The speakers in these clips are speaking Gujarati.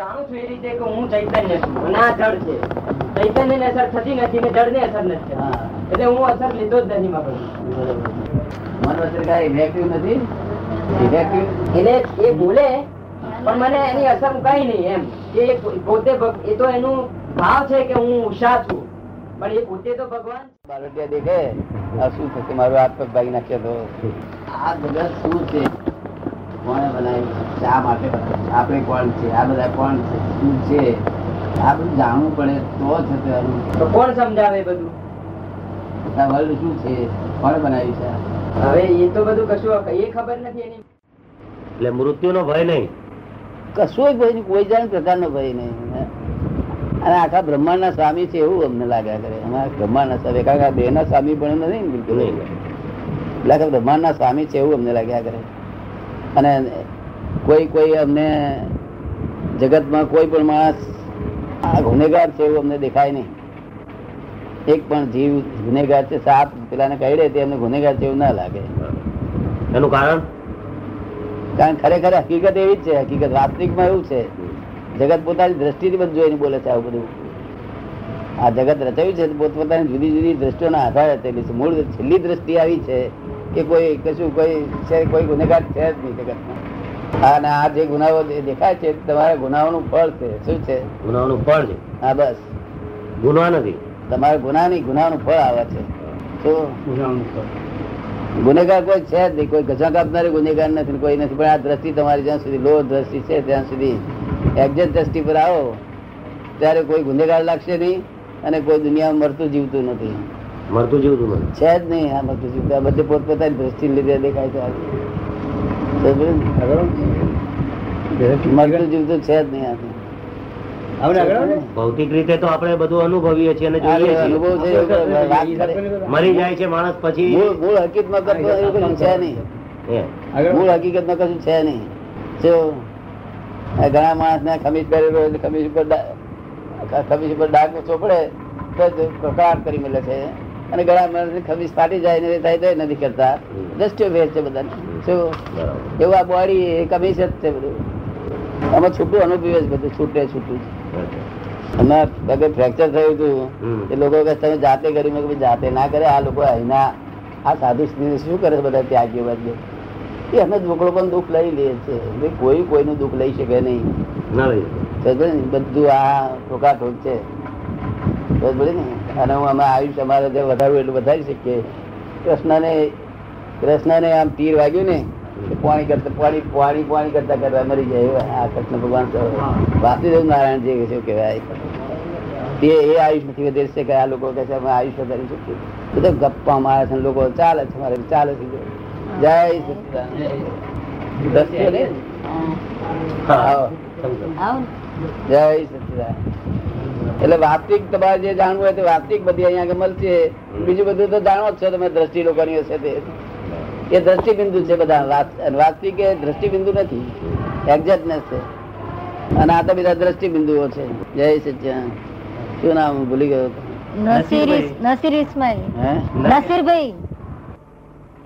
જાણું છું એ રીતે કે હું ચૈતન્ય છું. ના જડ છે. ચૈતન્ય ને અસર થતી નથી ને જડ ને અસર નથી. એટલે હું અસર લીધો જ નથી મગજ મન અસર કઈ ઇફેક્ટિવ નથી? ઇફેક્ટિવ એટલે એ બોલે પણ મને એની અસર કઈ નહીં એમ. કે પોતે એ તો એનું ભાવ છે કે હું ઉષા છું. પણ એ પોતે તો ભગવાન બારોટિયા બાર દેખે શું થશે? મારો હાથ પગ ભાગી નાખ્યો તો. આ બધા શું છે? કોણે બનાવ્યું? શા માટે આપણે કોણ છે? આ બધા કોણ છે? શું છે? આ બધું જાણવું પડે તો છે તે કોણ સમજાવે બધું? આ વર્લ્ડ શું છે? કોણે બનાવ્યું છે હવે એ તો બધું કશું એ ખબર નથી એની. એટલે મૃત્યુનો ભય નહીં. કશોય ભય નહીં. કોઈ જાણ પ્રકારનો ભય નહીં. અને આખા બ્રહ્માંડના સ્વામી છે એવું અમને લાગ્યા કરે અમારા બ્રહ્માંડના સ્વામી. કારણ કે આ દેહના સ્વામી પણ નથી ને બિલકુલ. એટલે આખા બ્રહ્માંડના સ્વામી છે એવું અમને લાગ્યા કરે અને કોઈ કોઈ અમને જગતમાં કોઈ પણ માણસ આ ગુનેગાર છે એવું અમને દેખાય નહીં. એક પણ જીવ ગુનેગાર છે સાપ પેલાને કહી દે તે અમને ગુનેગાર છે એવું ના લાગે. એનું કારણ? કારણ ખરેખર હકીકત એવી જ છે હકીકત વાસ્તવિકમાં એવું છે. જગત પોતાની દ્રષ્ટિથી બધું જોઈને બોલે છે આવું બધું. આ જગત રચાયું છે પોતપોતાની જુદી જુદી દ્રષ્ટિઓના આધારે રચેલી છે મૂળ છેલ્લી દ્રષ્ટિ આવી છે. કે કોઈ કશું કોઈ છે કોઈ ગુનેગાર છે જ નહીં જગતમાં. અને આ જે ગુનાઓ દેખાય છે તમારા ગુનાઓનું ફળ છે. શું છે? ગુનાઓનું ફળ છે? હા બસ. ગુના નથી. તમારા ગુના નહીં ગુનાનું ફળ આવે છે. શું? ગુનેગાર કોઈ છે જ નહીં. કોઈ ગજા કાપનારી ગુનેગાર નથી કોઈ નથી. પણ આ દ્રષ્ટિ તમારી જ્યાં સુધી લો દ્રષ્ટિ છે ત્યાં સુધી એક્ઝેક્ટ દ્રષ્ટિ પર આવો. ત્યારે કોઈ ગુનેગાર લાગશે નહીં અને કોઈ દુનિયામાં મરતું જીવતું નથી. મરતું જેવું નથી છે જ નહીં આ મળતું જેવું આ બધે પોતપોતાની દ્રષ્ટિ લીધે દેખાય છે મળતું જેવું તો. છે જ નહીં. આ ભૌતિક રીતે તો આપણે બધું અનુભવીએ છીએ અને જોઈએ છીએ. મરી જાય છે માણસ પછી. મૂળ હકીકતમાં કરતો એવું કશું છે નહીં. એ. મૂળ હકીકતમાં કશું છે નહીં. જો ઘણા માણસ ને ખમીજ પહેરેલો એટલે ખમીસ ઉપર ખમીજ ઉપર ડાઘ ચોપડે તો જ કકડાટ કરી મળે છે. અને ઘણા માણસ ખમીસ ફાટી જાય ને થાય તો નથી કરતા. દ્રષ્ટિઓ ફેર છે બધા શું? એવું આ બોડી કમીસ જ છે બધું. આમાં છૂટું અનુભવ છે બધું છૂટે છૂટું હમણાં પગે ફ્રેક્ચર થયું હતું એ લોકો કે તમે જાતે કરી મેં જાતે ના કરે આ લોકો અહીંના આ સાધુ સ્ત્રી શું કરે બધા ત્યાગીઓ બધે એ અમે લોકો પણ દુઃખ લઈ લે છે. કોઈ કોઈનું દુઃખ લઈ શકે નહીં. ના લઈ બધું આ ઠોકા ઠોક છે સમજે ને. અને હું અમે આયુષ અમારે જે વધારવું એટલું વધારી શકીએ. કૃષ્ણને કૃષ્ણને આમ તીર વાગ્યું ને પાણી કરતા પાણી પાણી પાણી કરતા કરતા મરી જાય આ કૃષ્ણ ભગવાન વાસુદેવ નારાયણ જે શું કહેવાય. તે એ આયુષ નથી વધારી શકે આ લોકો કહે છે અમે આયુષ્ય કરી શકીએ. બધા ગપ્પા મારે છે લોકો ચાલે છે મારે ચાલે છે. જય સચિદાનંદ. દસ્યો ને આવો. જય સચિદાનંદ. એટલે વાસ્તવિક તમારે જે જાણવું હોય તે વાસ્તવિક બધી અહીંયા મળશે. બીજું બધું તો જાણો જ છો તમે દ્રષ્ટિ લોકોની હશે તે. એ દ્રષ્ટિ બિંદુ છે બધા. વાસ્તવિક એ દ્રષ્ટિ બિંદુ નથી. એક્ઝેક્ટનેસ છે. અને આ તો બધા દ્રષ્ટિ બિંદુઓ છે. જય સચ્ચિદાનંદ શું નામ? ભૂલી ગયો. નસીર નસીર ઇસ્માઇલ. હે? નસીરભાઈ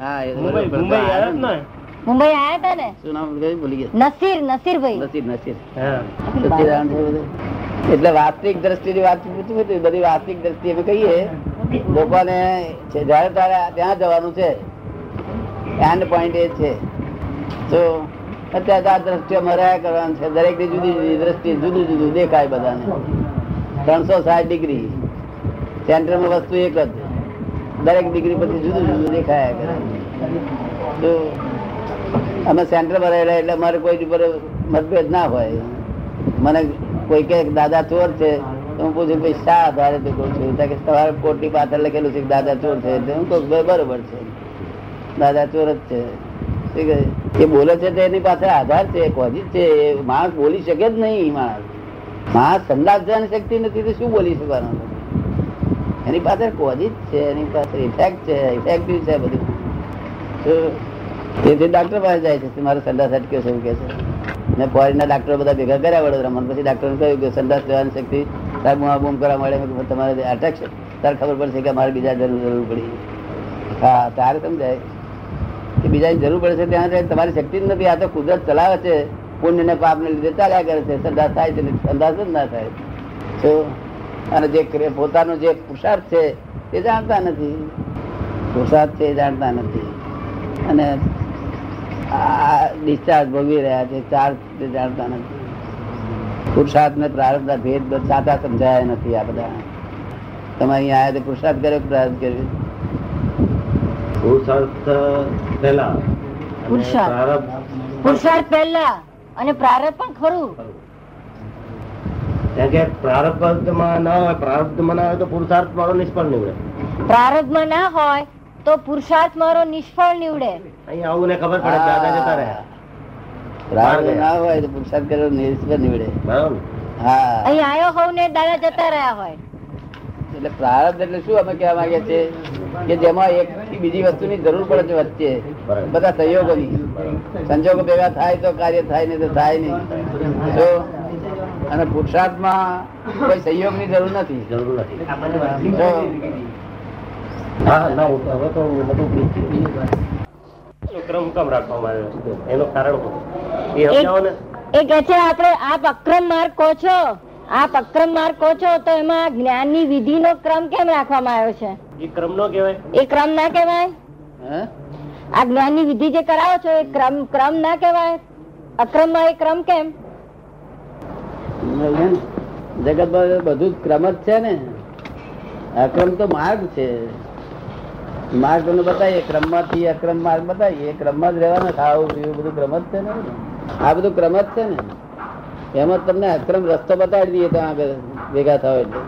હા મુંબઈ જ ને? મુંબઈ આયા હતા ને? શું નામ? ભૂલી ગયા. નસીર નસીરભાઈ નસીર નસીર. હા. સચ્ચિદાનંદ. એટલે વાસ્તવિક દ્રષ્ટિની વાત પૂછવું હતી બધી વાસ્તવિક દ્રષ્ટિ અમે કહીએ. લોકોને જયારે તારે ત્યાં જવાનું છે એન્ડ પોઈન્ટ એ છે. તો અત્યારે આ દ્રષ્ટિઓ મર્યા કરવાનું છે દરેકની જુદી જુદી દ્રષ્ટિ, જુદું જુદું દેખાય બધાને. ત્રણસો સાઠ ડિગ્રી સેન્ટરમાં વસ્તુ એક જ. દરેક ડિગ્રી પછી જુદું જુદું દેખાયા તો અમે સેન્ટર ભરાયેલા એટલે અમારે કોઈ ઉપર મતભેદ ના હોય. મને કોઈ કે, દાદા, ચોર છે. હું પૂછું, ભાઈ, શા આધારે તું કહું છું? કે, તમારે કોટની પાછળ લખેલું છે દાદા, ચોર છે. એટલે હું કહું ભાઈ, બરોબર છે. દાદા, ચોર જ છે. ઠીક કહે? એ બોલે છે તો એની પાછળ આધાર છે કોઝિજ છે, એ માણસ બોલી શકે જ નહીં માણસ. માણસ સંદાસ જવાની શક્તિ નથી, તો શું બોલી શકવાનો? એની પાસે કોઝિજ છે, એની પાસે ઇફેક્ટ છે ઇફેક્ટિવ છે બધું. તેથી ડાક્ટર પાસે જાય છે, મારો સંડાસ અટક્યો છે, એવું કે છે. મેં ફોરેનના ડાક્ટરો બધા ભેગા કર્યા વડોદરામાં પછી ડાક્ટરને કહ્યું કે સંદાસ લેવાની શક્તિ તાર હું બૂમ કરવા મળે તમારે અટક છે, તારે ખબર પડશે કે મારે બીજા જરૂર જરૂર પડી. હા, તારે સમજાય કે બીજાની જરૂર પડે છે ત્યાં તમારી શક્તિ જ નથી. આ તો કુદરત ચલાવે છે. પુણ્ય ને પાપ ને લીધે ચાલ્યા કરે છે. સંદાસ થાય છે ને સંદાસ જ ના થાય. તો અને જે પોતાનો જે પુરુષાર્થ છે, એ જાણતા નથી. પુરુષાર્થ છે એ જાણતા નથી. અને આ ડિસ્ચાર્જ ભોગવી રહ્યા છે ચાર્જ જાણતા નથી. પુરુષાર્થ ને પ્રારબ્ધ ભેદ સાચા સમજાયા નથી આ બધા. તમે અહીંયા આવ્યા તો પુરુષાર્થ કર્યો પ્રારંભ કર્યો? પુરુષાર્થ પહેલા. અને પુરુષાર્થ. પુરુષાર્થ પહેલા અને પ્રારંભ પણ ખરું. કે પ્રારબ્ધમાં ના હોય પ્રારબ્ધમાં ના હોય તો પુરુષાર્થ મારો નિષ્ફળ નીવડે. પ્રારબ્ધમાં ના હોય તો પુરુષાર્થ મારો નિષ્ફળ નીવડે. અહીં આવું ને ખબર પડે દાદા જતા રહ્યા. પ્રારબ્ધ ના હોય તો પુરુષાર્થ કર્યો નિષ્ફળ નીવડે. હા. અહીં આવ્યો હોવ ને દાદા જતા રહ્યા હોય. એટલે પ્રારબ્ધ એટલે શું અમે કહેવા માંગીએ છીએ? કે જેમાં એક બીજી વસ્તુની જરૂર પડે છે વચ્ચે. બધા સંયોગોની સંજોગો ભેગા થાય તો કાર્ય થાય નહીં તો થાય નહીં. તો અને પુરુષાર્થમાં કોઈ સંયોગની જરૂર નથી. જરૂર નથી. હા ના હવે તો બધું ભૂલી જ ગયો. એનો ક્રમ કેમ રાખવામાં આવ્યો છે? એનું કારણ એ સમજાવો ને. એ કે છે આપણે આપ અક્રમ માર્ગ કહો છો? આપ અક્રમ માર્ગ કહો છો તો એમાં જ્ઞાનની વિધિનો ક્રમ કેમ રાખવામાં આવ્યો છે? એ ક્રમ નો કહેવાય? એ ક્રમ ના કહેવાય? આ જ્ઞાનની વિધિ જે કરાવો છો એ ક્રમ ક્રમ ના કહેવાય? અક્રમમાં એ ક્રમ કેમ? જગત બધું જ ક્રમ જ છે ને? અક્રમ તો માર્ગ છે. માર્ગ તમને બતાવીએ ક્રમમાંથી અક્રમ માર્ગ બતાવીએ ક્રમમાં જ રહેવાના ખાવું પીવું બધું ક્રમ જ છે ને આ બધું ક્રમ જ છે ને એમાં. જ તમને અક્રમ રસ્તો બતાવી દઈએ ત્યાં આગળ ભેગા થાવ એટલે.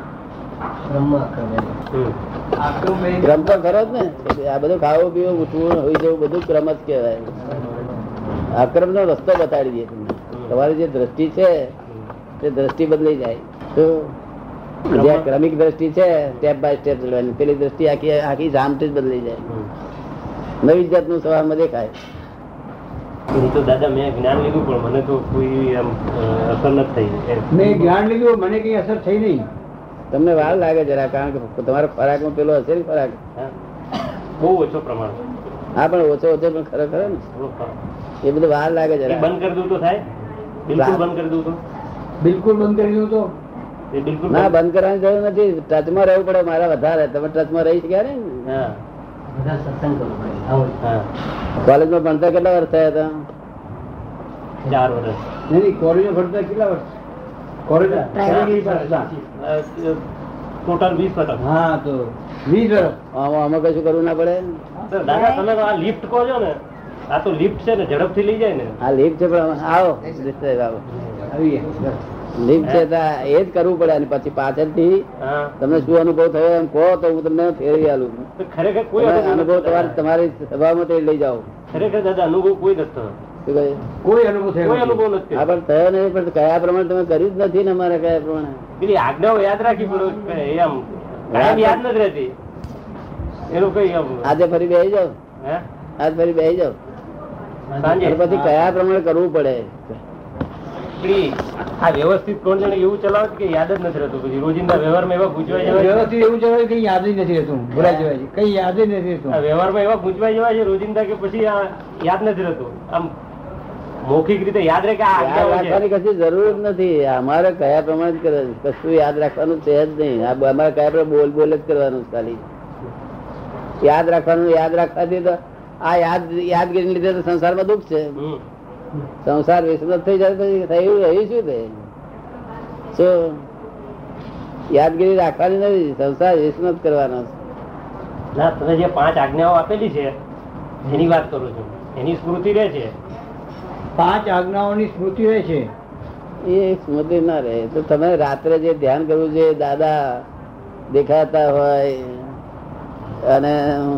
હમ. ક્રમ તો ખરો જ ને. આ બધું ખાવું પીવું ઉઠવું હોઈ જવું બધું ક્રમ જ કહેવાય. અક્રમ નો રસ્તો બતાડી દઈએ તમને. તમારી જે દ્રષ્ટિ છે તે દ્રષ્ટિ બદલાઈ જાય. તો જે ક્રમિક દ્રષ્ટિ છે સ્ટેપ બાય સ્ટેપ ચડવાની પેલી દ્રષ્ટિ આખી આખી જામથી જ બદલી જાય. નવી જાતનું સવારમાં દેખાય. એ તો દાદા મેં જ્ઞાન લીધું પણ મને તો કોઈ એમ અસર નથી થઈ મેં જ્ઞાન લીધું મને કઈ અસર થઈ નહીં. તમને વાર લાગે જરા કારણ કે તમારો ખોરાકમાં પેલો હશે ને ખોરાક? હા. બહુ ઓછો પ્રમાણ હા પણ ઓછો ઓછો પણ ખરો ખરો ને. એ બધું વાર લાગે જરા બંધ કરી દઉં તો થાય? બિલકુલ બંધ કરી દઉં તો? બિલકુલ બંધ કરી દીધું તો? ના બંધ- બંધ કરવાની જરૂર નથી. ટચમાં રહેવું પડે મારા વધારે. તમે ટચમાં રહી શક્યા ને? હા. હા. કોલેજમાં ભણતા કેટલા વર્ષ થયા હતા? ચાર વર્ષ. નહીં, નહીં કોલેજમાં ભણતા કેટલા વર્ષ? કોલેજ ટોટલ વીસ વર્ષ. હા. તો વીસ વર્ષ. આમાં આમાં કશું કરવું ના પડે? સર, દાદા તમે તો આ લિફ્ટ કહો છો ને આ તો લિફ્ટ છે ને ઝડપથી લઈ જાય ને. આ લીપ છે પણ આવો. દોસ્તો, આવો. આવી ગયા લીપ છે એ જ કરવું પડે અને પછી પાછળથી તમને શું અનુભવ થયો એમ કહો તો હું તમને ફેરવી આલું. ખરેખર કોઈ અનુભવ તમારે નથી. તમારી સભામાં તે લઈ જાઓ. ખરેખર દાદા અનુભવ કોઈ નથી થયો. કોઈ અનુભવ કોઈ અનુભવ નથી હા પણ થયો નહીં પણ કયા પ્રમાણે તમે કર્યું જ નથી ને અમારે કયા પ્રમાણે? પેલી આજ્ઞાઓ યાદ રાખી પડે યાદ નથી રહેતી. એનું કઈ આજે ફરી બેસી જાવ હે? આજ ફરી બેસી જાવ પછી કયા પ્રમાણે કરવું પડે? આ વ્યવસ્થિત કોણ જાણે એવું ચલાવે કે યાદ જ નથી રહેતું? પછી રોજિંદા વ્યવહારમાં એવા ગુંચવાઈ જવાય વ્યવસ્થિત એવું જવાય કઈ યાદ જ નથી રહેતું? ભૂલાઈ જવાય છે. કઈ યાદ જ નથી રહેતું? વ્યવહારમાં એવા ગુંચવાઈ જવાય છે રોજિંદા કે પછી યાદ નથી રહેતું? આમ મૌખિક રીતે યાદ રહે કે આ યાદ આજ્ઞાઓ રાખવાની કશી જરૂર જ નથી. અમારે કયા પ્રમાણે કરે કશું યાદ રાખવાનું છે જ નહીં. અમારે કયા પ્રમાણે બોલ બોલ જ કરવાનું ખાલી. યાદ રાખવાનું યાદ રાખવાથી તો આ યાદ યાદગીરી લીધે તો સંસારમાં દુઃખ છે. સંસાર વિસ્મૃત થઈ જાય પછી થયું રહ્યું શું તે શું? યાદગીરી રાખવાની નથી સંસાર વિસ્મૃત કરવાનો ના તમે જે પાંચ આજ્ઞાઓ આપેલી છે એની વાત કરું છું. એની સ્મૃતિ રહે છે? પાંચ આજ્ઞાઓની સ્મૃતિ રહે છે? એ સ્મૃતિ ના રહે. તો તમે રાત્રે જે ધ્યાન કરવું છે દાદા દેખાતા હોય અને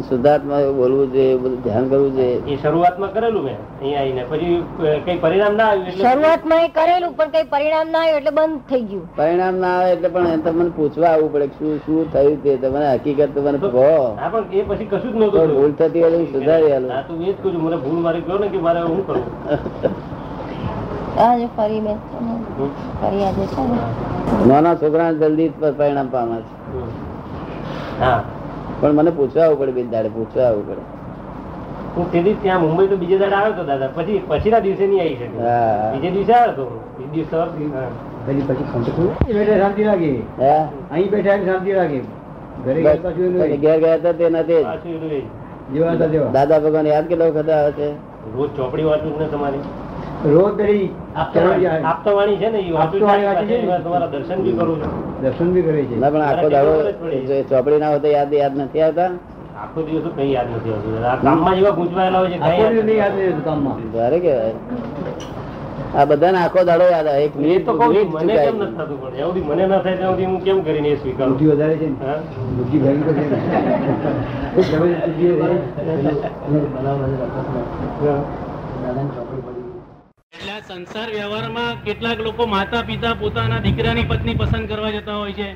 શુદ્ધાત્મા બોલવું જોઈએ બધું ધ્યાન કરવું જોઈએ એ શરૂઆતમાં કરેલું મેં અહીંયા આવીને. પછી કઈ પરિણામ ના આવ્યું એટલે શરૂઆતમાં એ કરેલું પણ કઈ પરિણામ ના આવ્યું એટલે બંધ થઈ ગયું. પરિણામ ના આવે એટલે પણ તમને પૂછવા આવવું પડે શું શું થયું તે તમને હકીકત તમને કહો. હા પણ એ પછી કશું જ નહોતું ભૂલ થતી હોય સુધારી આલું. હા તો એ જ કહું છું મને ભૂલ મારી કહો ને કે મારે હું કરું. આજે ફરી બે ફરી આજે છે નાના છોકરા જલ્દી પરિણામ પામે છે. હા. પણ મને પૂછવા આવવું પડે બે દાડે પૂછવા આવવું પડે. હું સીધી ત્યાં મુંબઈ તો બીજે દાડે આવ્યો હતો દાદા પછી પછીના દિવસે નહીં આવી શક્યો બીજે દિવસે આવ્યો હતો દિવસે પછી પછી શાંતિ લાગે અહીં બેઠા શાંતિ લાગે ઘરે ગયા તે દાદા ભગવાન યાદ કેટલા વખત આવે છે? રોજ ચોપડી વાંચું ને તમારી. આપતાવાણી છે ને? તમારા દર્શન બી કરું દર્શન બી કરે છે. ના પણ આખો દાડો ચોપડી ના હોય યાદ યાદ નથી આવતા? આખો દિવસ કઈ યાદ નથી આવતું. આ કામમાં જેવા ગૂંચવાયેલા હોય છે આખો દિવસ યાદ નથી નહીં કામમાં ભારે કેવાય આ બધાને આખો દાડો યાદ આવે. એક મિનિટ તો કહું મને કેમ નથી થતું પણ જ્યાં મને ના થાય ત્યાં સુધી હું કેમ કરીને એ સ્વીકારું? બુદ્ધિ વધારે છે ને? બુદ્ધિ ભયંકર છે ને. સંસાર વ્યવહારમાં કેટલાક લોકો માતા પિતા પોતાના દીકરાની પત્ની પસંદ કરવા જતા હોય છે.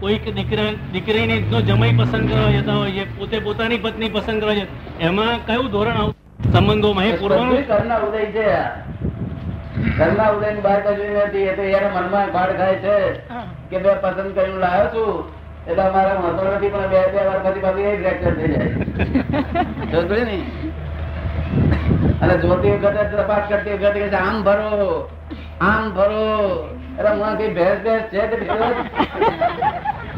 કોઈક દીકરા દીકરીને જમાઈ પસંદ કરવા જતા હોય છે. પોતે પોતાની પત્ની પસંદ કરવા જતા એમાં કયું ધોરણ આવું સંબંધોમાં એ પૂર્વનું? ઘરના ઉદય છે. ઘરના ઉદયની બહાર કશું નથી. એ તો એના મનમાં ભાડ થાય છે કે મેં પસંદ કરીને લાવ્યો છું. એટલે અમારા મહત્વ નથી પણ બે બે વાર પછી પાછી એ ફ્રેક્ચર થઈ જાય. સમજ પડી ને? અને જોતી વખતે તપાસ કરતી વખતે આમ ભરો આમ ભરો. એટલે હું કઈ ભેંસ ભેંસ છે કે પણ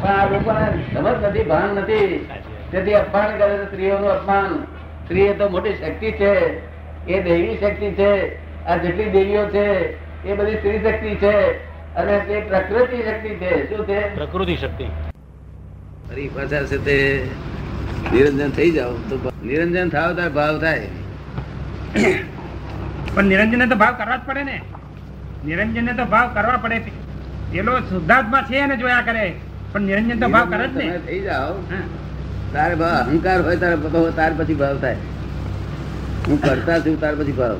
આ લોકોને સમજ નથી ભાન નથી. તેથી અપમાન કરે છે સ્ત્રીઓનું અપમાન. સ્ત્રી એ તો મોટી શક્તિ છે એ દૈવી શક્તિ છે આ જેટલી દેવીઓ છે એ બધી સ્ત્રી શક્તિ છે. અને તે પ્રકૃતિ શક્તિ છે. શું છે? પ્રકૃતિ શક્તિ. ફરી પાછા છે તે નિરંજન થઈ જાવ તો નિરંજન થાવ ત્યારે ભાવ થાય. પણ નિરંજન તો ભાવ કરવા જ પડે ને. નિરંજન તો ભાવ કરવા પડે પેલો શુદ્ધાત્મા છે એને જોયા કરે. પણ નિરંજન તો ભાવ કરે જ ને. થઈ જાવ હા. તારે ભાવ અહંકાર હોય તારે તાર પછી ભાવ થાય. હું કરતા છું તાર પછી ભાવ.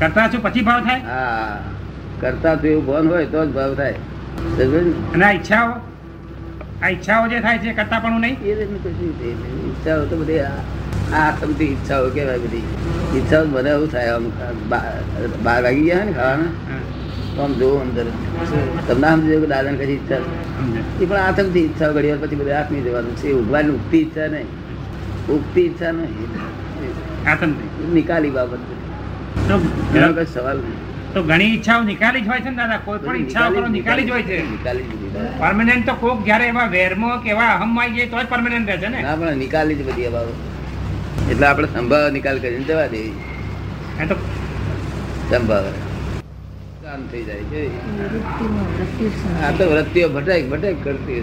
કરતા છું પછી ભાવ થાય? હા. કરતા છું એવું ભાન હોય તો જ ભાવ થાય. અને આ ઈચ્છાઓ? આ ઈચ્છાઓ જે થાય છે કરતા પણ નહીં? એ નહીં. ઈચ્છાઓ તો બધી આ સમતી ઈચ્છાઓ કેવાય બધી. ઈચ્છાઓ મને એવું થાય આમ બાર વાગી ગયા ને ખાવાના તો આમ જોવું અંદર. તમને આમ જોયું કે દાદા કશી ઈચ્છા એ પણ આતંકથી ઈચ્છા ઘડી વાર પછી બધું આત્મી જવાનું છે. ઉગવાની ઉગતી ઈચ્છા નહીં. ઉગતી ઈચ્છા નહીં. નિકાલી બાબત એનો કઈ સવાલ નહીં. તો ઘણી ઈચ્છાઓ નિકાલી જ હોય છે ને દાદા? કોઈ પણ ઈચ્છાઓ કરો નિકાલી જ હોય છે. પરમાનન્ટ તો કોક જયારે એવા વેરમાં કે એવા અહમમાં આવી જાય તો જ પરમાનન્ટ રહે છે ને? ના પણ નિકાલી જ બધી બાબત. એટલે આપણે સંભાવ નિકાલ કરીને જવા દેવી. સંભાવ કામ થઈ જાય છે. આ તો વૃત્તિઓ ભટક ભટક કરતી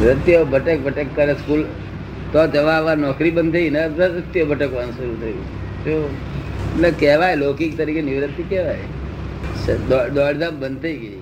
વૃત્તિઓ ભટક ભટક કરે સ્કૂલ. તો જવા આવવા નોકરી બંધ થઈ ને વૃત્તિઓ ભટકવાનું શરૂ થયું. એટલે કહેવાય લૌકિક તરીકે નિવૃત્તિ કહેવાય. દોડધામ બંધ થઈ ગઈ.